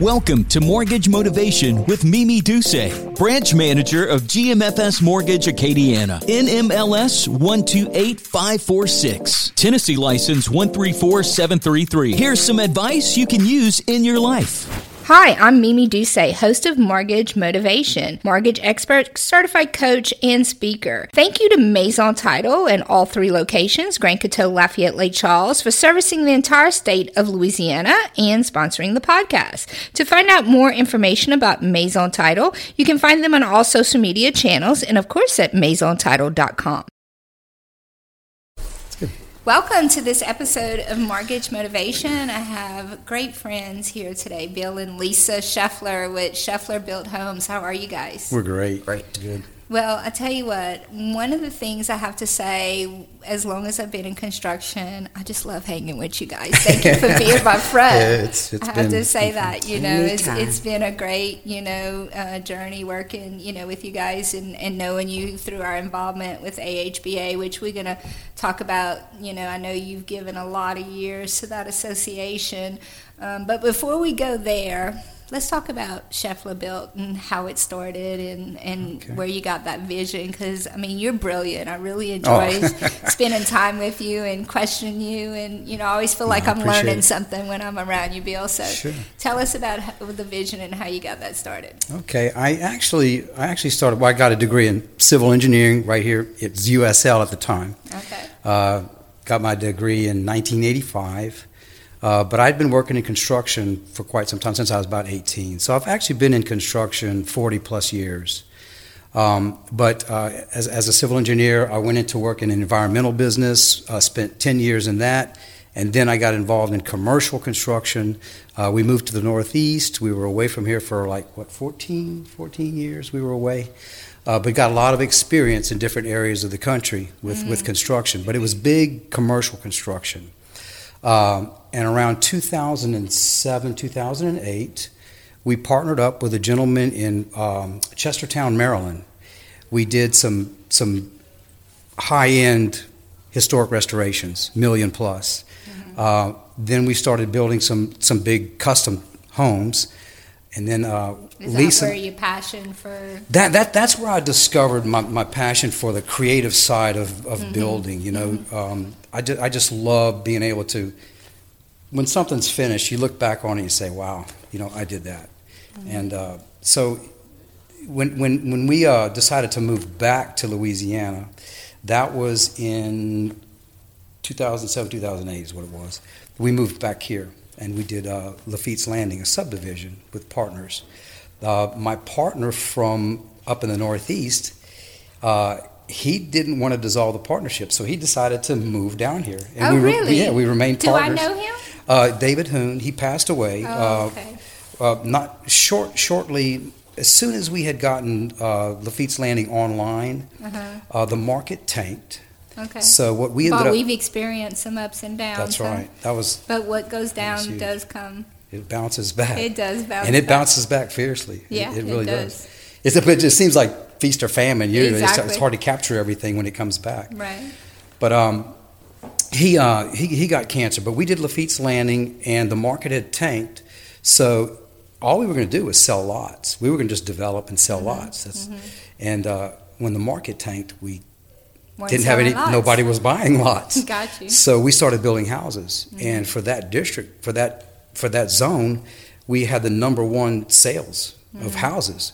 Welcome to Mortgage Motivation with Mimi Duce, branch manager of GMFS Mortgage Acadiana, NMLS 128546, Tennessee license 134733. Here's some advice you can use in your life. Hi, I'm Mimi Duce, host of Mortgage Motivation, mortgage expert, certified coach, and speaker. Thank you to Maison Title and all three locations, Grand Coteau, Lafayette, Lake Charles, for servicing the entire state of Louisiana and sponsoring the podcast. To find out more information about Maison Title, you can find them on all social media channels and, of course, at maisontitle.com. Welcome to this episode of Mortgage Motivation. I have great friends here today, Bill and Lisa Schoeffler with Schoeffler Built Homes. How are you guys? We're great. Great. Good. Well, I tell you what, one of the things I have to say, as long as I've been in construction, I just love hanging with you guys. Thank you for being my friend. Yeah, it's- it's I have to say that, you know, it's, it's been a great, you know, uh, journey working, you know, with you guys and, and knowing you through our involvement with AHBA, which we're going to talk about. You know, I know you've given a lot of years to that association. Um, but before we go there, let's talk about Schoeffler Built and how it started and, and Okay. where you got that vision. Because, I mean, you're brilliant. I really enjoy Oh. spending time with you and questioning you. And, you know, I always feel like I I'm learning it. something when I'm around you, Bill. So Sure. tell us about how, the vision and how you got that started. Okay. I actually, I actually started. Well, I got a degree in civil engineering right here. It's USL at the time. Okay. Uh, got my degree in 1985. Uh, but I'd been working in construction for quite some time since I was about 18. So I've actually been in construction 40 plus years. Um, but uh, as, as a civil engineer, I went into work in an environmental business, uh, spent 10 years in that, and then I got involved in commercial construction. Uh, we moved to the Northeast. We were away from here for like, what, 14, 14 years we were away. Uh, but got a lot of experience in different areas of the country with, with construction. But it was big commercial construction. Um, and around 2007, 2008, we partnered up with a gentleman in um, Chestertown, Maryland. We did some some high end historic restorations, million plus. Uh, then we started building some some big custom homes, and then uh, Is Lisa. that where your passion for That, that that's where I discovered my, my passion for the creative side of, of building. You know, um, I, ju- I just love being able to, when something's finished, you look back on it and you say, wow, you know, I did that. And uh, so when, when, when we uh, decided to move back to Louisiana, that was in 2007, 2008 is what it was. We moved back here and we did uh, Lafitte's Landing, a subdivision with partners. Uh, my partner from up in the Northeast, uh, he didn't want to dissolve the partnership, so he decided to move down here. And Oh, we re- really? yeah, we remained Do partners. I know him? Uh, David Hoon, he passed away. Oh, uh, okay. uh, not short, shortly. As soon as we had gotten uh, Lafitte's Landing online, Uh-huh. uh, the market tanked. Okay. So what we ended well, up. we've experienced some ups and downs. that's right. That was But what goes down does come. it bounces back. It does bounce. and it bounces back fiercely. It- Yeah, it, it really does. It's, it just seems like feast or famine. You know, it's, Exactly. it's hard to capture everything when it comes back. Right. But um, he, uh, he he got cancer. But we did Lafitte's Landing, and the market had tanked. So all we were going to do was sell lots. We were going to just develop and sell lots. That's, And uh, when the market tanked, we didn't have any. lots. Nobody was buying lots. Got you. So we started building houses, and for that district, for that for that zone, we had the number one sales of houses.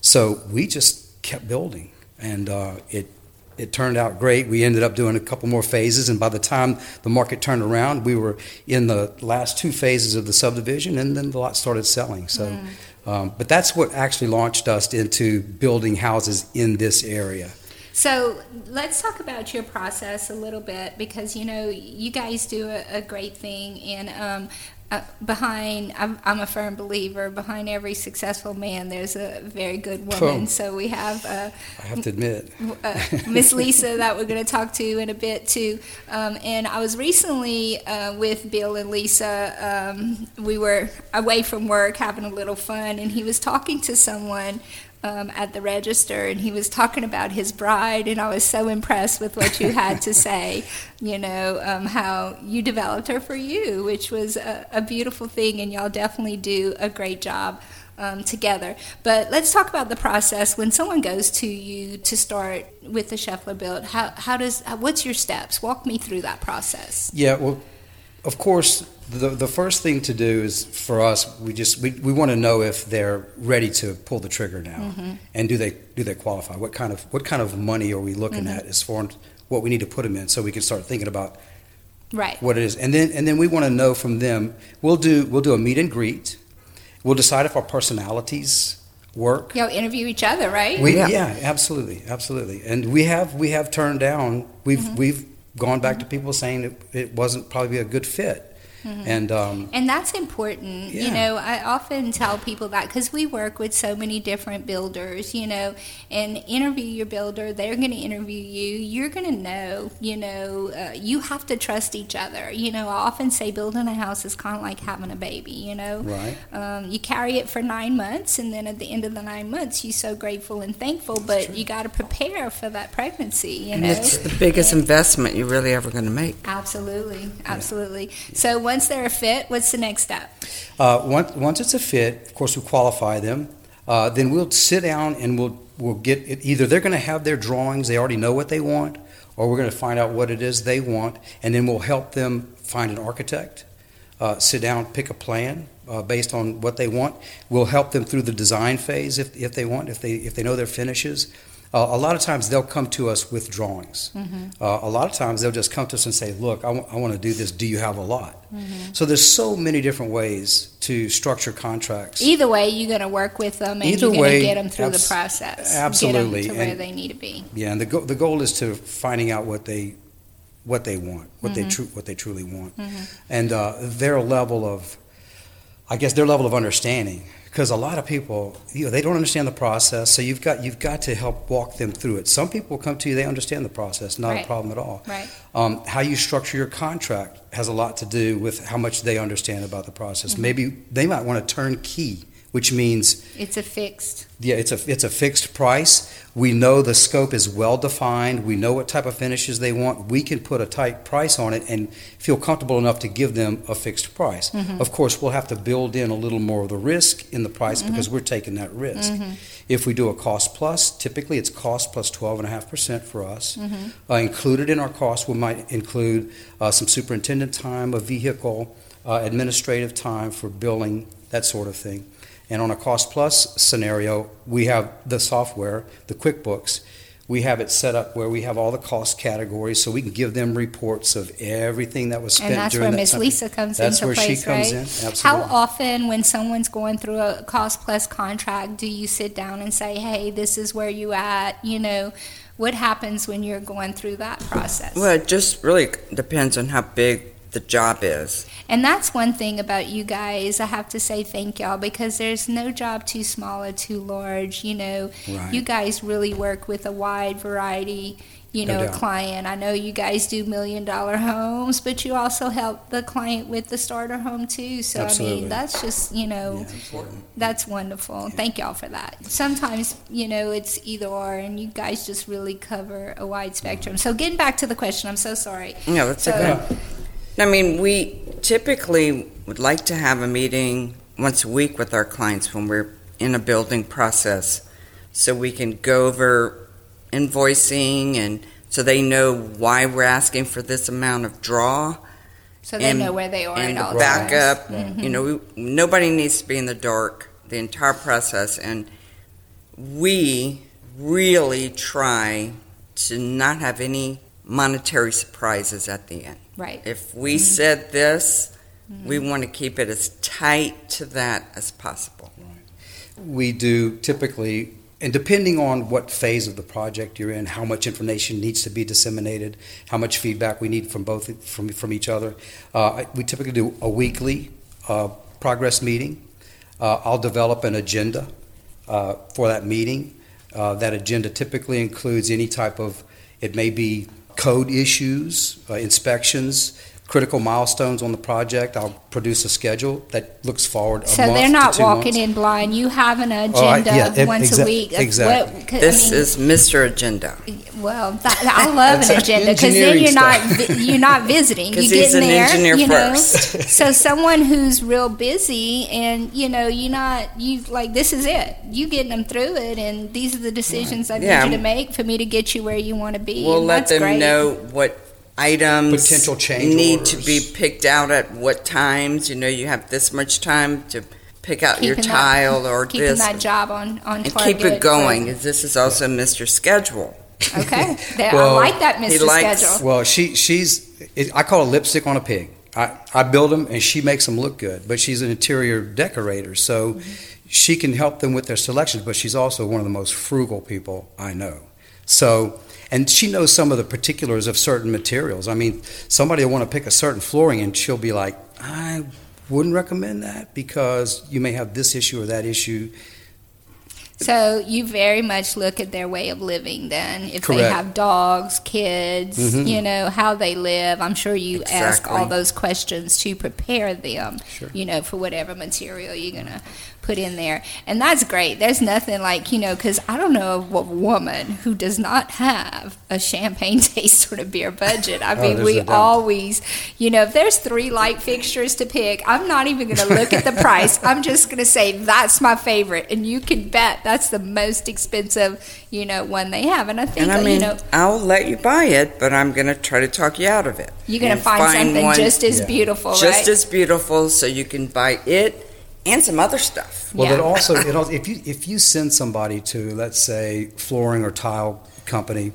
So we just kept building, and uh, it it turned out great. We ended up doing a couple more phases, and by the time the market turned around, we were in the last two phases of the subdivision, and then the lot started selling. So. Um, but that's what actually launched us into building houses in this area. So let's talk about your process a little bit because you know you guys do a, a great thing, and um, uh, behind I'm, I'm a firm believer behind every successful man there's a very good woman. So we have uh, I have to admit. uh, Miss Lisa that we're going to talk to in a bit too. Um, and I was recently uh, with Bill and Lisa. Um, we were away from work having a little fun, and he was talking to someone um, at the register, and he was talking about his bride, and I was so impressed with what you had to say. You know um, how you developed her for you, which was a, a beautiful thing, and y'all definitely do a great job um, together. But let's talk about the process when someone goes to you to start with the Schoeffler build. How, how does what's your steps? Walk me through that process. Yeah, well, of course, the the first thing to do is for us, we just we, we want to know if they're ready to pull the trigger now, mm-hmm. and do they do they qualify? What kind of what kind of money are we looking mm-hmm. at as far as what we need to put them in, so we can start thinking about right what it is, and then and then we want to know from them. We'll do we'll do a meet and greet We'll decide if our personalities work. You'll interview each other, right? We, yeah. yeah, absolutely, absolutely. And we have we have turned down. We've mm-hmm. we've gone back mm-hmm. to people saying it, it wasn't probably a good fit. Mm-hmm. And um, and that's important. Yeah. You know, I often tell people that because we work with so many different builders. You know, and interview your builder. They're going to interview you. You're going to know. You know, uh, you have to trust each other. You know, I often say building a house is kind of like having a baby. You know, right? Um, you carry it for nine months, and then at the end of the nine months, you're so grateful and thankful. That's but true. you got to prepare for that pregnancy. You and know, it's the biggest and, investment you're really ever going to make. Absolutely, absolutely. Yeah. So once they're a fit, what's the next step? Uh, once, once it's a fit, of course, we qualify them. Uh, then we'll sit down and we'll we'll get it. Either they're going to have their drawings, they already know what they want, or we're going to find out what it is they want, and then we'll help them find an architect. Uh, sit down, pick a plan uh, based on what they want. We'll help them through the design phase if, if they want, if they if they know their finishes. Uh, a lot of times they'll come to us with drawings. Mm-hmm. Uh, a lot of times they'll just come to us and say, "Look, I, w- I want to do this. Do you have a lot?" Mm-hmm. So there's so many different ways to structure contracts. Either way, you're going to work with them and Either you're going to get them through abs- the process. Absolutely, get them to where they need to be. Yeah, and the go- the goal is to finding out what they what they want, what mm-hmm. they tru- what they truly want, mm-hmm. and uh, their level of, I guess, their level of understanding because a lot of people you know they don't understand the process so you've got you've got to help walk them through it some people come to you they understand the process not right. a problem at all right. um, how you structure your contract has a lot to do with how much they understand about the process mm-hmm. maybe they might want to turn key which means it's a fixed. Yeah, it's a it's a fixed price. We know the scope is well defined. We know what type of finishes they want. We can put a tight price on it and feel comfortable enough to give them a fixed price. Mm-hmm. Of course, we'll have to build in a little more of the risk in the price mm-hmm. because we're taking that risk. Mm-hmm. If we do a cost plus, typically it's cost plus 12.5% for us. Mm-hmm. Uh, included in our cost, we might include uh, some superintendent time, a vehicle, uh, administrative time for billing, that sort of thing. And on a cost plus scenario, we have the software, the QuickBooks. We have it set up where we have all the cost categories, so we can give them reports of everything that was spent. And that's during where Miss Lisa comes that's into where place, she comes right? in. Absolutely. How often, when someone's going through a cost plus contract, do you sit down and say, "Hey, this is where you at"? You know, what happens when you're going through that process? Well, it just really depends on how big the job is. And that's one thing about you guys. I have to say thank y'all because there's no job too small or too large. You know, right. you guys really work with a wide variety. You know, no client. I know you guys do million dollar homes, but you also help the client with the starter home too. So Absolutely. I mean, that's just you know, yeah, that's wonderful. Yeah. Thank y'all for that. Sometimes you know it's either or, and you guys just really cover a wide spectrum. Mm-hmm. So getting back to the question, I'm so sorry. Yeah, that's so, okay. I mean, we typically would like to have a meeting once a week with our clients when we're in a building process so we can go over invoicing and so they know why we're asking for this amount of draw. So they and, know where they are and all the backup. Mm-hmm. You know, we, nobody needs to be in the dark the entire process, and we really try to not have any monetary surprises at the end. Right. If we mm-hmm. said this, mm-hmm. we want to keep it as tight to that as possible. Right. We do typically, and depending on what phase of the project you're in, how much information needs to be disseminated, how much feedback we need from both from from each other, uh, we typically do a weekly uh, progress meeting. Uh, I'll develop an agenda uh, for that meeting. Uh, that agenda typically includes any type of, it may be code issues, uh, inspections, critical milestones on the project. I'll produce a schedule that looks forward. A So month they're to not two walking months. in blind. You have an Oh, I- agenda yeah, it- once exa- a week. of exactly. what- 'cause, I This mean, is Mr. Agenda. Well, that, I love an agenda because then you're not stuff. vi- you're not visiting. 'Cause You get in an there, engineer you know. first. so someone who's real busy and you know you're not you like this is it. You getting them through it, and these are the decisions I Yeah. need you to make for me to get you where you want to be. We'll and let that's them great. know what items Potential change need to be picked out at what times. You know, you have this much time to pick out your Keeping that- tile or keeping this. that job on on and keep it going. for- This is also Mr. Schedule. okay, That- Well, I like that, Mr. likes- Schedule. Well, she she's it, I call a lipstick on a pig. I, I build them and she makes them look good, but she's an interior decorator, so mm-hmm. she can help them with their selections. But she's also one of the most frugal people I know. So, and she knows some of the particulars of certain materials. I mean, somebody will want to pick a certain flooring, and she'll be like, I wouldn't recommend that because you may have this issue or that issue. So you very much look at their way of living then. If they have dogs, kids, Mhm. you know, how they live. I'm sure you ask all those questions to prepare them, Sure. you know, for whatever material you're going to put in there. And that's great. There's nothing like, you know, because I don't know of a woman who does not have a champagne taste sort of beer budget. I Oh, mean, there's we always, you know, if there's three light fixtures to pick, I'm not even going to look at the price. I'm just going to say that's my favorite, and you can bet that's the most expensive, you know, one they have. And I think, And I mean, you know, I'll let you buy it, but I'm going to try to talk you out of it. you're going to And find, something one just as Yeah. beautiful, just right? as beautiful, so you can buy it and some other stuff. Well, Yeah. it also, it also if you if you send somebody to let's say flooring or tile company,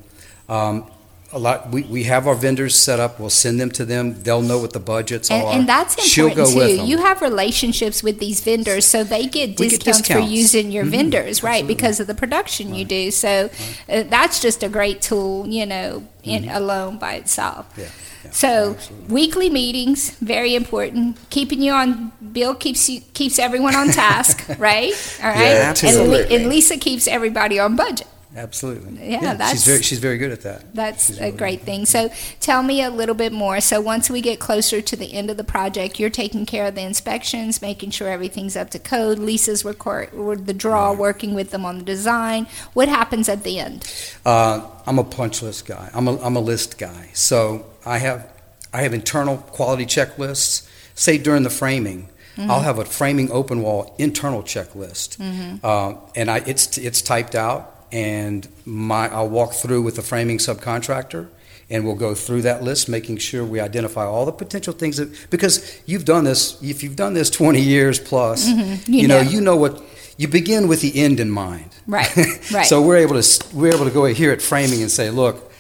um, a lot we, we have our vendors set up. We'll send them to them. They'll know what the budgets and, are. and that's important too. You have relationships with these vendors, so they get We get discounts, for using your Mhm, vendors, right? absolutely. Because of the production you do. So uh, that's just a great tool, you know, in alone by itself. Mm-hmm. Yeah, yeah, So absolutely. weekly meetings, very important. Keeping you on Bill keeps you keeps everyone on task, right? All right, Yeah, and, and Lisa keeps everybody on budget. Absolutely. Yeah, that's- she's very she's very good at that. That's She's a really great thing. So tell me a little bit more. So once we get closer to the end of the project, you're taking care of the inspections, making sure everything's up to code. Lisa's record the draw, working with them on the design. What happens at the end? Uh, I'm a punch list guy. I'm a, I'm a list guy. So I have I have internal quality checklists. Say during the framing, Mm-hmm. I'll have a framing open wall internal checklist, uh, and I, it's it's typed out, and my I'll walk through with the framing subcontractor, and we'll go through that list, making sure we identify all the potential things that because you've done this if you've done this 20 years plus, Mhm. you, You know know. you know what you begin with the end in mind. Right, right. so we're able to we're able to go here at framing and say, look,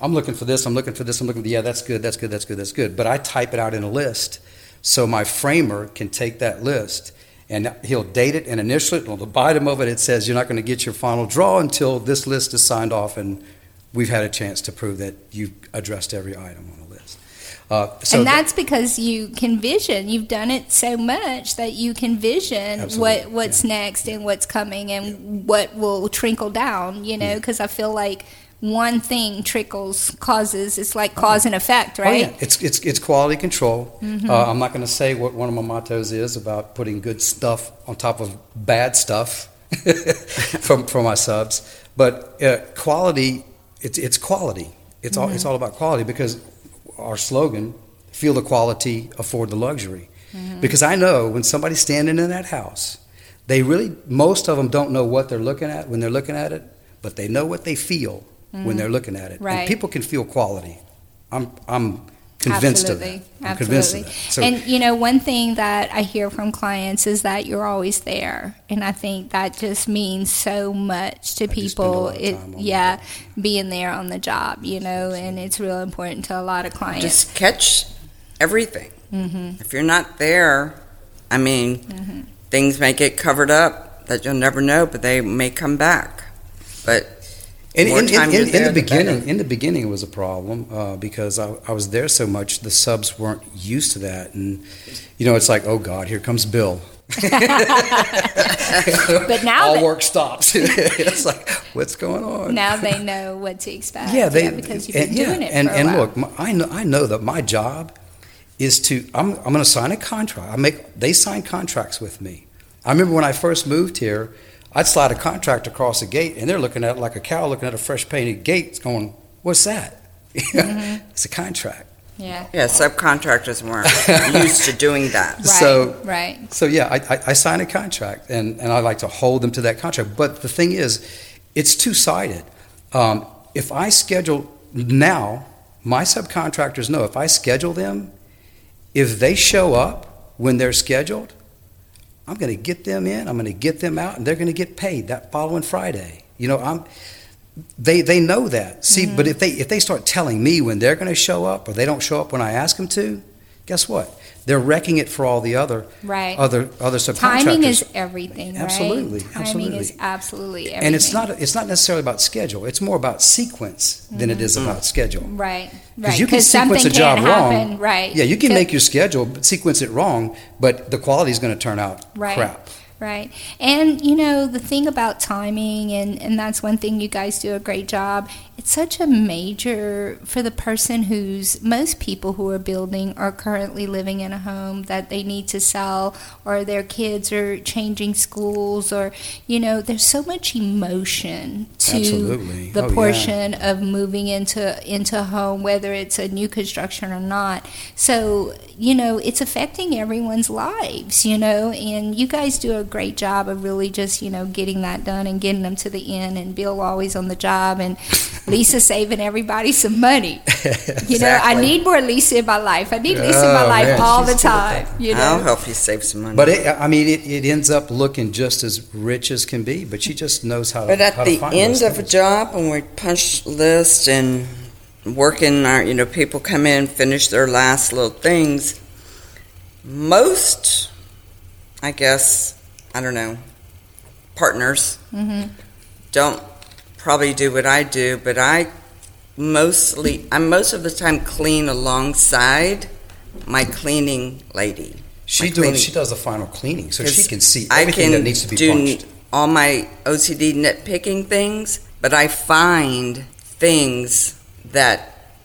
I'm looking for this, I'm looking for this, I'm looking. For yeah, that's good, that's good, that's good, that's good. But I type it out in a list, so my framer can take that list and he'll date it and initial it. And on the bottom of it, it says you're not going to get your final draw until this list is signed off and we've had a chance to prove that you've addressed every item on the list. Uh, so and that- that's because you can vision. You've done it so much that you can vision Absolutely, what what's next and what's coming and what will trickle down. You know, because I feel like one thing trickles causes. It's like cause and effect, Oh, right? yeah. It's, it's, it's quality control. Uh, I'm not going to say what one of my mottos is about putting good stuff on top of bad stuff from, for my subs. But uh, quality, it's, it's quality. It's, all, it's all about quality because our slogan, feel the quality, afford the luxury. Because I know when somebody's standing in that house, they really, most of them don't know what they're looking at when they're looking at it, but they know what they feel when they're looking at it. Right. And people can feel quality. I'm, I'm convinced Absolutely. of that. I'm Absolutely. convinced of that. So, and you know, one thing that I hear from clients is that you're always there, and I think that just means so much to I just spend a people. It, time on yeah, being there on the job, you know, and it's real important to a lot of clients. Just catch everything. hmm If you're not there, I mean, Mm-hmm. things may get covered up that you'll never know, but they may come back. But in, in, in, in, in there, the the better. beginning, in the beginning, it was a problem uh, because I, I was there so much. The subs weren't used to that, and you know, it's like, oh God, here comes Bill. But now all that- work stops. it's like, what's going on? now they know what to expect. yeah, they because you've been and, yeah, doing it and for a and while. look, my, I know I know that my job is to I'm, I'm going to sign a contract. I make they sign contracts with me. I remember when I first moved here, I'd slide a contract across the gate, and they're looking at it like a cow looking at a fresh painted gate, It's going, "What's that?" Mm-hmm. it's a contract. Yeah. Yeah, subcontractors weren't used to doing that. Right, So- right. So yeah, I, I, I sign a contract, and, and I like to hold them to that contract. But the thing is, it's two sided. Um, if I schedule now, my subcontractors know if I schedule them, if they show up when they're scheduled, I'm going to get them in. I'm going to get them out, and they're going to get paid that following Friday. You know, I'm. They they know that. See, but mm-hmm. if they if they start telling me when they're going to show up, or they don't show up when I ask them to, guess what? They're wrecking it for all the other Right. other other subcontractors. Timing is everything, right? Absolutely, Timing absolutely. is absolutely everything. and it's not it's not necessarily about schedule. It's more about sequence than it is mm-hmm. about schedule. right, right. Because you can sequence a job can wrong. happen, right? Yeah, you can make your schedule, sequence it wrong, but the quality is going to turn out Right. crap. Right. And, you know, the thing about timing, and, and that's one thing you guys do a great job, it's such a major for the person who's, most people who are building are currently living in a home that they need to sell, or their kids are changing schools, or, you know, there's so much emotion to Absolutely. the Oh, yeah. portion of moving into, into a home, whether it's a new construction or not. So, you know, it's affecting everyone's lives, you know, and you guys do a great job of really just, you know, getting that done and getting them to the end and Bill always on the job and Lisa saving everybody some money. You know, I need more Lisa in my life. I need Lisa in my Oh, life man, all the time, at you I'll know. help you save some money. But it, I mean, it, it ends up looking just as rich as can be. But she just knows how to. But how at to the find end of a job, when we punch list and working our, you know, people come in, finish their last little things, most, I guess, I don't know, partners Mhm. don't probably do what I do, but I mostly—I'm most of the time clean alongside my cleaning lady. she does. She does the final cleaning, so she can see I everything can that needs to be do punched. all my OCD nitpicking things, but I find things that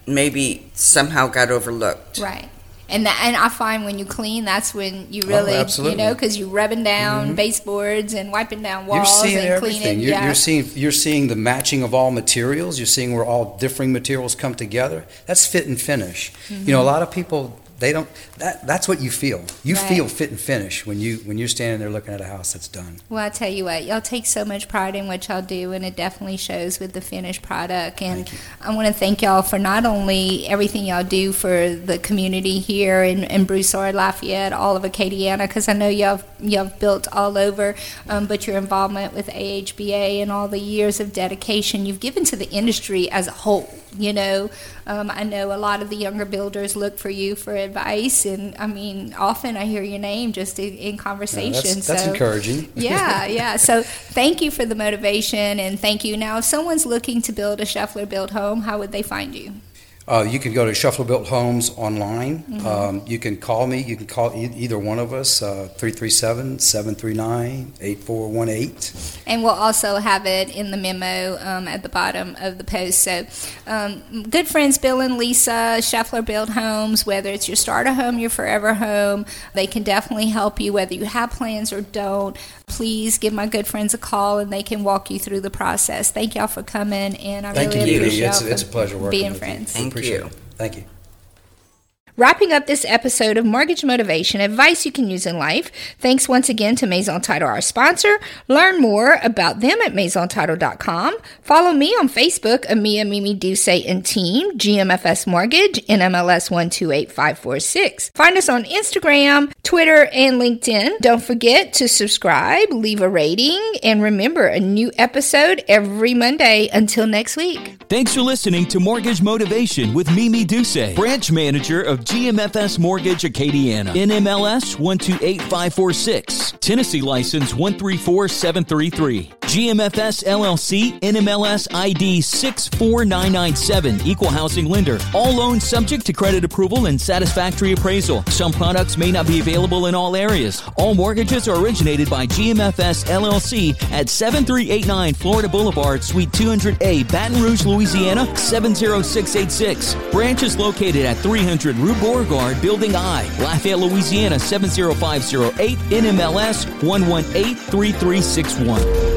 maybe somehow got overlooked. Right. And that, and I find when you clean, that's when you really, you Oh. Mm-hmm. know, because you're rubbing down baseboards and wiping down You're walls seeing and everything. cleaning. You're, yeah. you're seeing you're seeing the matching of all materials. You're seeing where all differing materials come together. That's fit and finish. You know, a lot of people they don't. That that's what you feel. You Right. feel fit and finish when you when you're standing there looking at a house that's done. Well, I tell you what, y'all take so much pride in what y'all do, and it definitely shows with the finished product. And I want to thank y'all for not only everything y'all do for the community here in, in Broussard, Lafayette, all of Acadiana, because I know y'all y'all built all over, um, but your involvement with AHBA and all the years of dedication you've given to the industry as a whole. You know, um, I know a lot of the younger builders look for you for advice, and I mean, often I hear your name just in, in conversation. that's that's so, encouraging. yeah, yeah. So thank you for the motivation and thank you. Now, if someone's looking to build a Schoeffler built home, how would they find you? Uh, you can go to Schoeffler Built Homes online. Mm-hmm. Um, you can call me. You can call e- either one of us, uh, 337 739 8418. And we'll also have it in the memo um, at the bottom of the post. So, um, good friends Bill and Lisa, Schoeffler Built Homes, whether it's your starter home, your forever home, they can definitely help you whether you have plans or don't. Please give my good friends a call and they can walk you through the process. Thank y'all for coming, and I Thank really you, appreciate Dee. It's, y'all it's a for pleasure working being with friends. you. Thank Appreciate you. it. Thank you. Wrapping up this episode of Mortgage Motivation, advice you can use in life. Thanks once again to Maison Title, our sponsor. Learn more about them at MaisonTitle.com. Follow me on Facebook, Amia Mimi Duce and Team, GMFS Mortgage, NMLS 128546. Find us on Instagram, Twitter, and LinkedIn. Don't forget to subscribe, leave a rating, and remember a new episode every Monday. Until next week. Thanks for listening to Mortgage Motivation with Mimi Duce, branch manager of GMFS Mortgage Acadiana, NMLS 128546, Tennessee license 134733. GMFS LLC, NMLS ID 64997, Equal Housing Lender. All loans subject to credit approval and satisfactory appraisal. Some products may not be available in all areas. All mortgages are originated by GMFS LLC at 7389 Florida Boulevard, Suite 200A, Baton Rouge, Louisiana 70686. Branch is located at 300 Rue Beauregard, Building I, Lafayette, Louisiana 70508, NMLS 1183361.